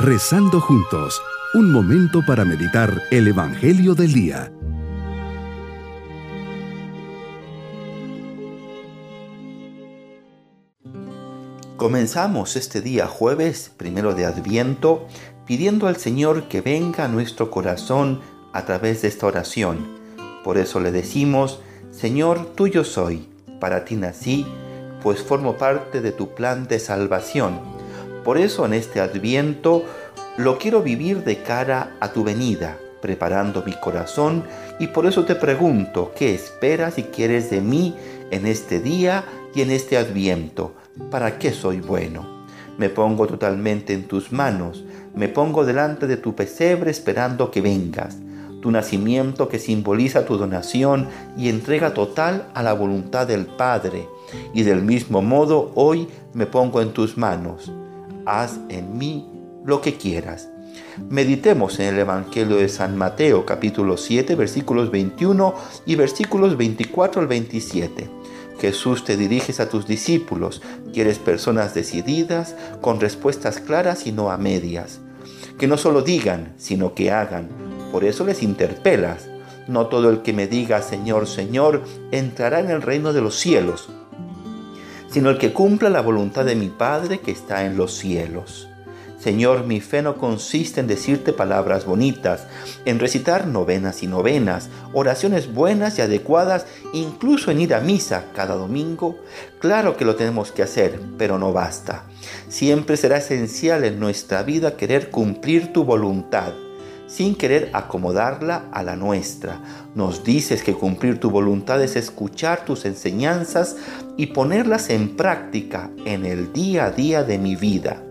Rezando juntos, un momento para meditar el Evangelio del Día. Comenzamos este día jueves, primero de Adviento, pidiendo al Señor que venga a nuestro corazón a través de esta oración. Por eso le decimos, Señor, tuyo soy, para ti nací, pues formo parte de tu plan de salvación. Por eso en este adviento lo quiero vivir de cara a tu venida, preparando mi corazón y por eso te pregunto, ¿qué esperas y quieres de mí en este día y en este adviento? ¿Para qué soy bueno? Me pongo totalmente en tus manos, me pongo delante de tu pesebre esperando que vengas tu nacimiento que simboliza tu donación y entrega total a la voluntad del Padre. Y del mismo modo hoy me pongo en tus manos. Haz en mí lo que quieras. Meditemos en el Evangelio de San Mateo capítulo 7 versículos 21 y versículos 24 al 27. Jesús te diriges a tus discípulos, quieres personas decididas, con respuestas claras y no a medias. Que no solo digan, sino que hagan por eso les interpelas. No todo el que me diga Señor, Señor, entrará en el reino de los cielos, sino el que cumpla la voluntad de mi Padre que está en los cielos. Señor, mi fe no consiste en decirte palabras bonitas, en recitar novenas y novenas, oraciones buenas y adecuadas, incluso en ir a misa cada domingo. Claro que lo tenemos que hacer, pero no basta. Siempre será esencial en nuestra vida querer cumplir tu voluntad sin querer acomodarla a la nuestra. Nos dices que cumplir tu voluntad es escuchar tus enseñanzas y ponerlas en práctica en el día a día de mi vida.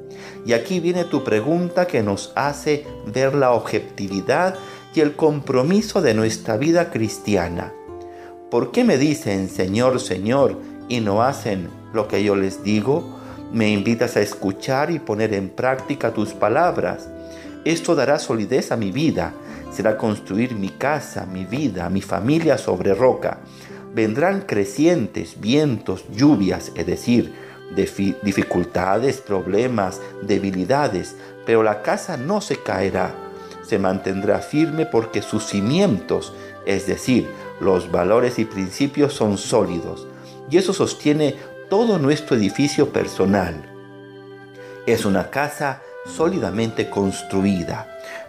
Y aquí viene tu pregunta que nos hace ver la objetividad y el compromiso de nuestra vida cristiana. ¿Por qué me dicen Señor, Señor y no hacen lo que yo les digo? Me invitas a escuchar y poner en práctica tus palabras esto dará solidez a mi vida, será construir mi casa, mi vida, mi familia sobre roca. Vendrán crecientes, vientos, lluvias, es decir, dificultades, problemas, debilidades, pero la casa no se caerá, se mantendrá firme porque sus cimientos, es decir, los valores y principios son sólidos, y eso sostiene todo nuestro edificio personal. Es una casa sólidamente construida.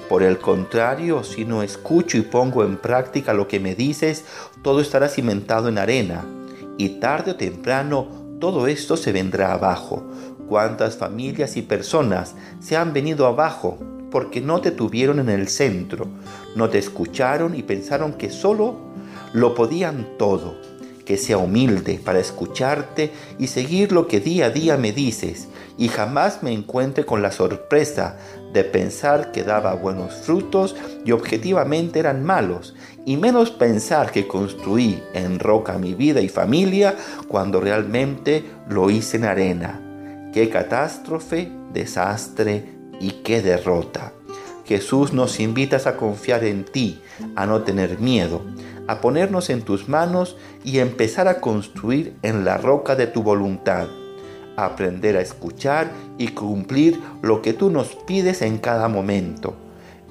Por el contrario, si no escucho y pongo en práctica lo que me dices, todo estará cimentado en arena y tarde o temprano todo esto se vendrá abajo. ¿Cuántas familias y personas se han venido abajo porque no te tuvieron en el centro, no te escucharon y pensaron que solo lo podían todo? Que sea humilde para escucharte y seguir lo que día a día me dices, y jamás me encuentre con la sorpresa de pensar que daba buenos frutos y objetivamente eran malos, y menos pensar que construí en roca mi vida y familia cuando realmente lo hice en arena. Qué catástrofe, desastre y qué derrota. Jesús nos invitas a confiar en ti, a no tener miedo, a ponernos en tus manos y empezar a construir en la roca de tu voluntad, aprender a escuchar y cumplir lo que tú nos pides en cada momento.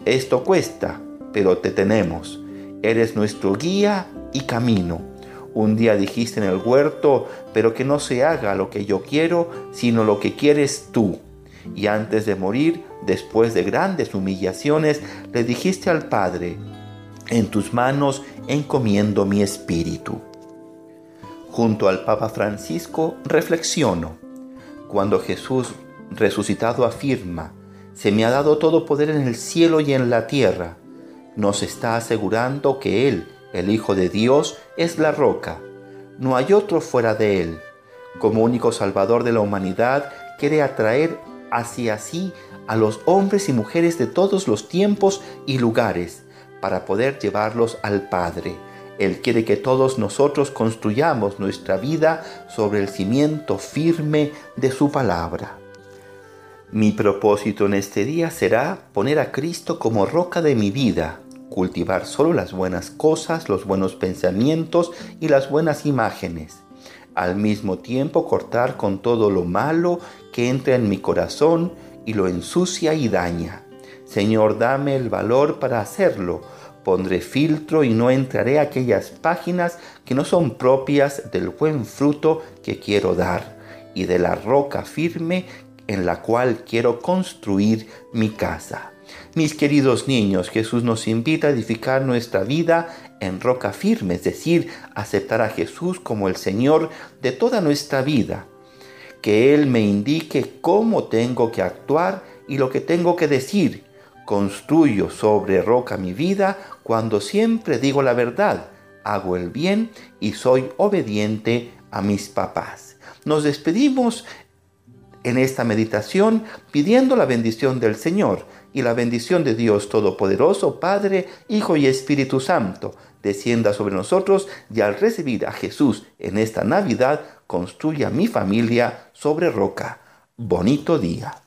Esto cuesta, pero te tenemos. Eres nuestro guía y camino. Un día dijiste en el huerto, pero que no se haga lo que yo quiero, sino lo que quieres tú. Y antes de morir, después de grandes humillaciones, le dijiste al Padre, en tus manos encomiendo mi espíritu. Junto al Papa Francisco reflexiono. Cuando Jesús resucitado afirma, se me ha dado todo poder en el cielo y en la tierra, nos está asegurando que Él, el Hijo de Dios, es la roca. No hay otro fuera de Él. Como único Salvador de la humanidad, quiere atraer hacia sí a los hombres y mujeres de todos los tiempos y lugares para poder llevarlos al Padre. Él quiere que todos nosotros construyamos nuestra vida sobre el cimiento firme de su palabra. Mi propósito en este día será poner a Cristo como roca de mi vida, cultivar solo las buenas cosas, los buenos pensamientos y las buenas imágenes. Al mismo tiempo cortar con todo lo malo que entra en mi corazón y lo ensucia y daña. Señor, dame el valor para hacerlo. Pondré filtro y no entraré a aquellas páginas que no son propias del buen fruto que quiero dar y de la roca firme en la cual quiero construir mi casa. Mis queridos niños, Jesús nos invita a edificar nuestra vida en roca firme, es decir, aceptar a Jesús como el Señor de toda nuestra vida. Que Él me indique cómo tengo que actuar y lo que tengo que decir. Construyo sobre roca mi vida cuando siempre digo la verdad, hago el bien y soy obediente a mis papás. Nos despedimos en esta meditación pidiendo la bendición del Señor y la bendición de Dios Todopoderoso, Padre, Hijo y Espíritu Santo, descienda sobre nosotros y al recibir a Jesús en esta Navidad, construya mi familia sobre roca. Bonito día.